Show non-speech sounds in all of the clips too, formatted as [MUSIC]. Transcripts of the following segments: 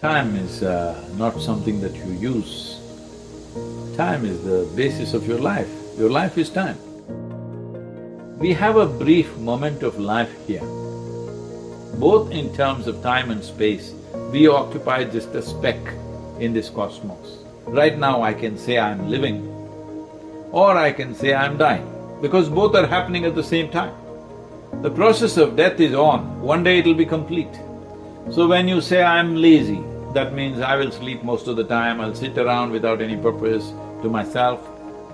Time is uh, not something that you use. Time is the basis of your life. Your life is time. We have a brief moment of life here. Both in terms of time and space, we occupy just a speck in this cosmos. Right now I can say I'm living or I can say I'm dying because both are happening at the same time. The process of death is on, one day it'll be complete. So when you say I'm lazy, that means I will sleep most of the time, I'll sit around without any purpose to myself.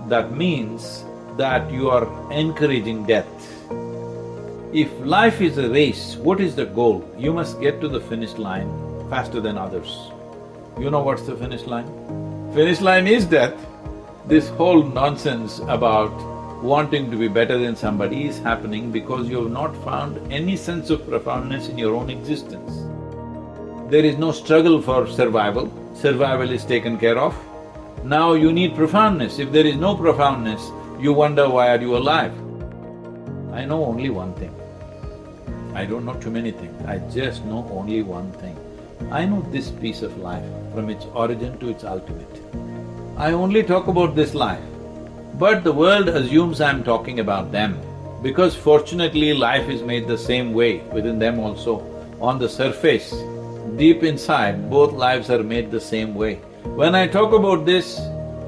That means that you are encouraging death. If life is a race, what is the goal? You must get to the finish line faster than others. You know what's the finish line? Finish line is death. This whole nonsense about wanting to be better than somebody is happening because you have not found any sense of profoundness in your own existence. There is no struggle for survival, survival is taken care of. Now you need profoundness. If there is no profoundness, you wonder why are you alive. I know only one thing. I don't know too many things, I just know only one thing. I know this piece of life from its origin to its ultimate. I only talk about this life, but the world assumes I'm talking about them because fortunately life is made the same way within them also. On the surface, deep inside, both lives are made the same way. When I talk about this,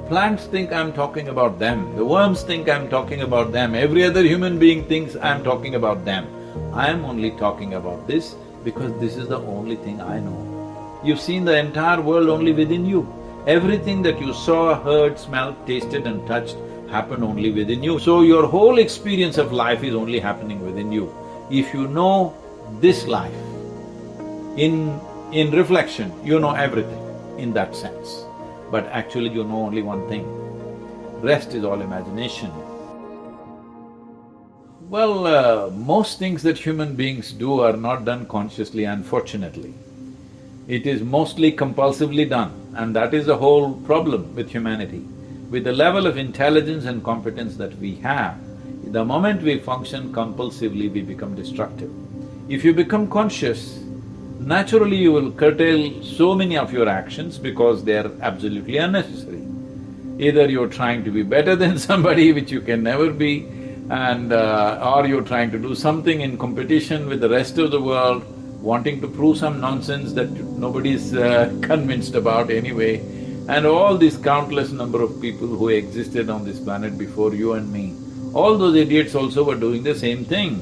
plants think I'm talking about them, the worms think I'm talking about them, every other human being thinks I'm talking about them. I am only talking about this because this is the only thing I know. You've seen the entire world only within you. Everything that you saw, heard, smelled, tasted and touched happened only within you. So your whole experience of life is only happening within you. If you know this life, in in reflection, you know everything in that sense, but actually you know only one thing. Rest is all imagination. Well, uh, most things that human beings do are not done consciously, unfortunately. It is mostly compulsively done, and that is the whole problem with humanity. With the level of intelligence and competence that we have, the moment we function compulsively, we become destructive. If you become conscious, naturally you will curtail so many of your actions because they are absolutely unnecessary. Either you're trying to be better [LAUGHS] than somebody, which you can never be, and… Uh, or you're trying to do something in competition with the rest of the world, wanting to prove some nonsense that nobody's uh, [LAUGHS] convinced about anyway, and all these countless number of people who existed on this planet before you and me, all those idiots also were doing the same thing.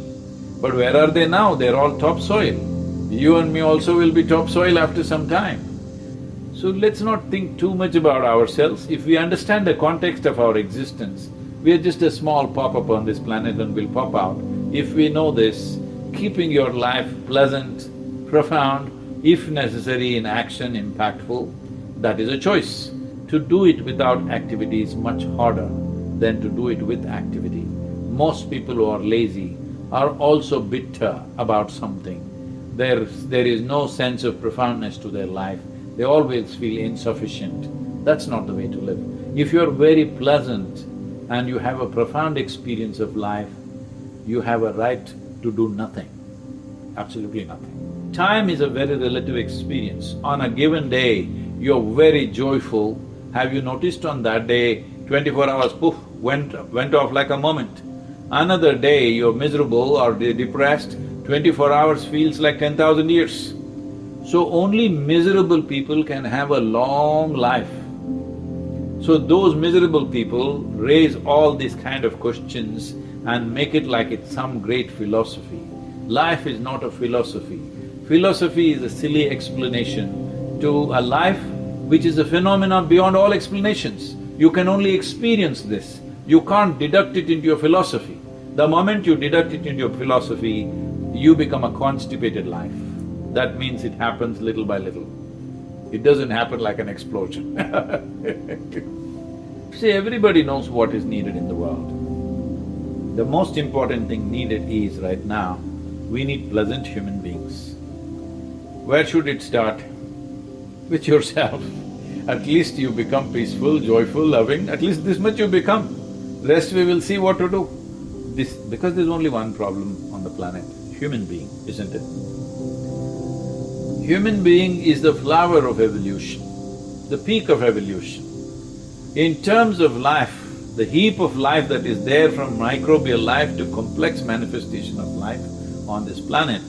But where are they now? They're all topsoil. You and me also will be topsoil after some time. So let's not think too much about ourselves. If we understand the context of our existence, we are just a small pop-up on this planet and will pop out. If we know this, keeping your life pleasant, profound, if necessary in action, impactful, that is a choice. To do it without activity is much harder than to do it with activity. Most people who are lazy are also bitter about something there… there is no sense of profoundness to their life, they always feel insufficient. That's not the way to live. If you're very pleasant and you have a profound experience of life, you have a right to do nothing, absolutely nothing. Time is a very relative experience. On a given day, you're very joyful. Have you noticed on that day, twenty-four hours, poof, went… went off like a moment. Another day, you're miserable or depressed, Twenty-four hours feels like ten thousand years. So only miserable people can have a long life. So those miserable people raise all these kind of questions and make it like it's some great philosophy. Life is not a philosophy. Philosophy is a silly explanation to a life which is a phenomenon beyond all explanations. You can only experience this, you can't deduct it into your philosophy. The moment you deduct it into your philosophy, you become a constipated life. That means it happens little by little. It doesn't happen like an explosion [LAUGHS] See, everybody knows what is needed in the world. The most important thing needed is right now, we need pleasant human beings. Where should it start? With yourself. [LAUGHS] At least you become peaceful, joyful, loving, at least this much you become. Rest we will see what to do. This… because there's only one problem on the planet human being, isn't it? Human being is the flower of evolution, the peak of evolution. In terms of life, the heap of life that is there from microbial life to complex manifestation of life on this planet,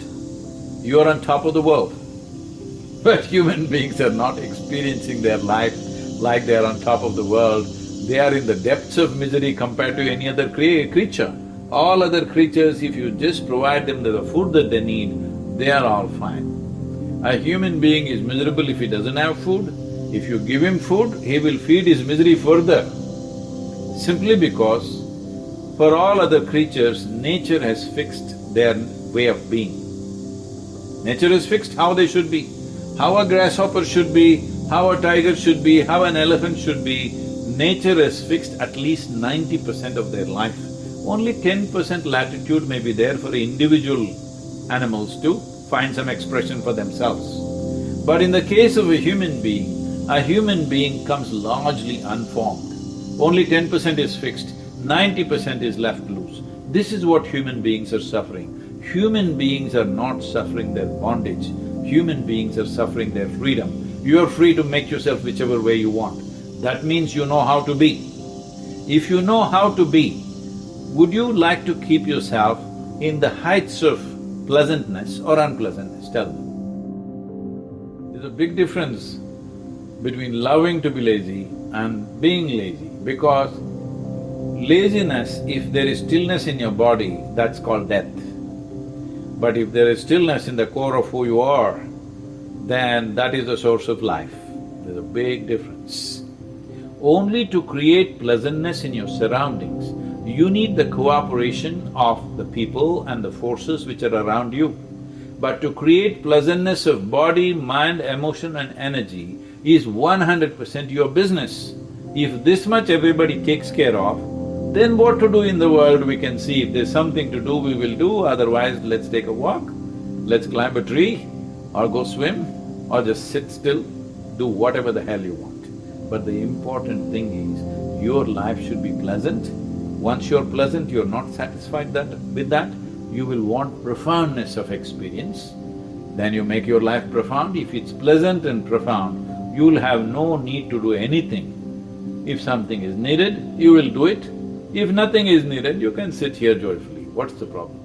you are on top of the world. [LAUGHS] But human beings are not experiencing their life like they are on top of the world, they are in the depths of misery compared to any other crea creature. All other creatures, if you just provide them the food that they need, they are all fine. A human being is miserable if he doesn't have food. If you give him food, he will feed his misery further. Simply because for all other creatures, nature has fixed their way of being. Nature has fixed how they should be how a grasshopper should be, how a tiger should be, how an elephant should be, nature has fixed at least ninety percent of their life. Only ten percent latitude may be there for individual animals to find some expression for themselves. But in the case of a human being, a human being comes largely unformed. Only ten percent is fixed, ninety percent is left loose. This is what human beings are suffering. Human beings are not suffering their bondage, human beings are suffering their freedom. You are free to make yourself whichever way you want. That means you know how to be. If you know how to be, would you like to keep yourself in the heights of pleasantness or unpleasantness? Tell me. There's a big difference between loving to be lazy and being lazy because laziness, if there is stillness in your body, that's called death. But if there is stillness in the core of who you are, then that is the source of life. There's a big difference. Only to create pleasantness in your surroundings, you need the cooperation of the people and the forces which are around you. But to create pleasantness of body, mind, emotion and energy is one hundred percent your business. If this much everybody takes care of, then what to do in the world we can see. If there's something to do, we will do, otherwise let's take a walk, let's climb a tree, or go swim, or just sit still, do whatever the hell you want. But the important thing is, your life should be pleasant. Once you're pleasant, you're not satisfied that… with that, you will want profoundness of experience. Then you make your life profound. If it's pleasant and profound, you'll have no need to do anything. If something is needed, you will do it. If nothing is needed, you can sit here joyfully. What's the problem?